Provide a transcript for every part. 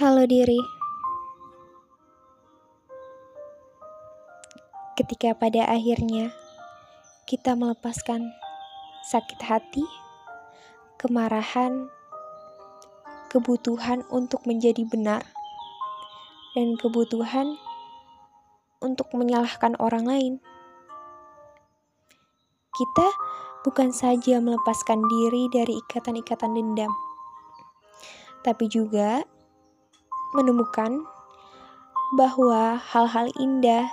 Halo diri. Ketika pada akhirnya kita melepaskan sakit hati, kemarahan, kebutuhan untuk menjadi benar, dan kebutuhan untuk menyalahkan orang lain. Kita bukan saja melepaskan diri dari ikatan-ikatan dendam, tapi juga menemukan bahwa hal-hal indah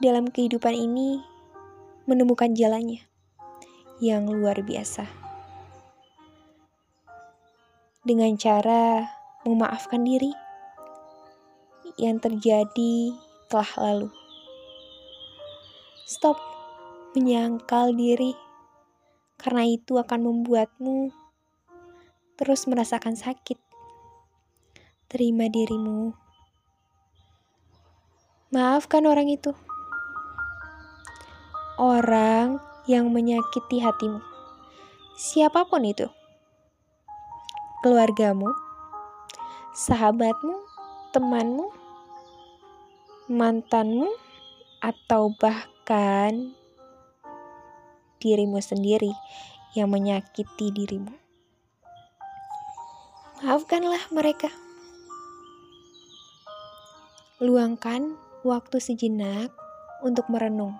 dalam kehidupan ini menemukan jalannya yang luar biasa. Dengan cara memaafkan diri yang terjadi telah lalu. Stop menyangkal diri karena itu akan membuatmu terus merasakan sakit terima dirimu. Maafkan orang itu. Orang yang menyakiti hatimu. Siapa pun itu. Keluargamu, sahabatmu, temanmu, mantanmu, atau bahkan dirimu sendiri yang menyakiti dirimu. Maafkanlah mereka. Luangkan waktu sejenak untuk merenung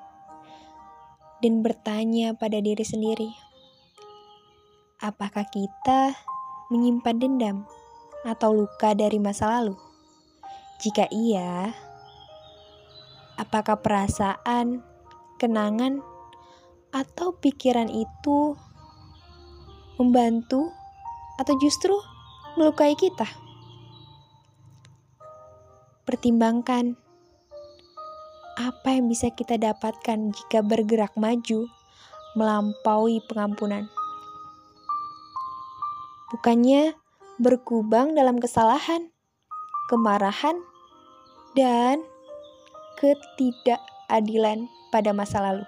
dan bertanya pada diri sendiri, apakah kita menyimpan dendam atau luka dari masa lalu? Jika iya, apakah perasaan, kenangan, atau pikiran itu membantu atau justru melukai kita? Pertimbangkan apa yang bisa kita dapatkan jika bergerak maju melampaui pengampunan. Bukannya berkubang dalam kesalahan, kemarahan, dan ketidakadilan pada masa lalu.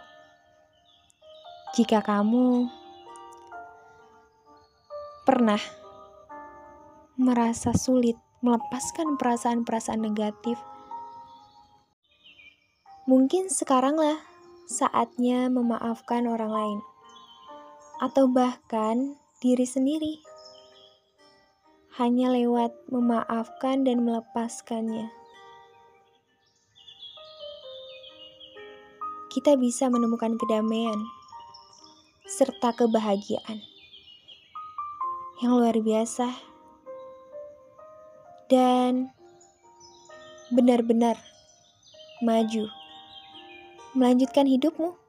Jika kamu pernah merasa sulit melepaskan perasaan-perasaan negatif. Mungkin sekaranglah saatnya memaafkan orang lain, atau bahkan diri sendiri, hanya lewat memaafkan dan melepaskannya. Kita bisa menemukan kedamaian serta kebahagiaan yang luar biasa dan benar-benar maju, melanjutkan hidupmu.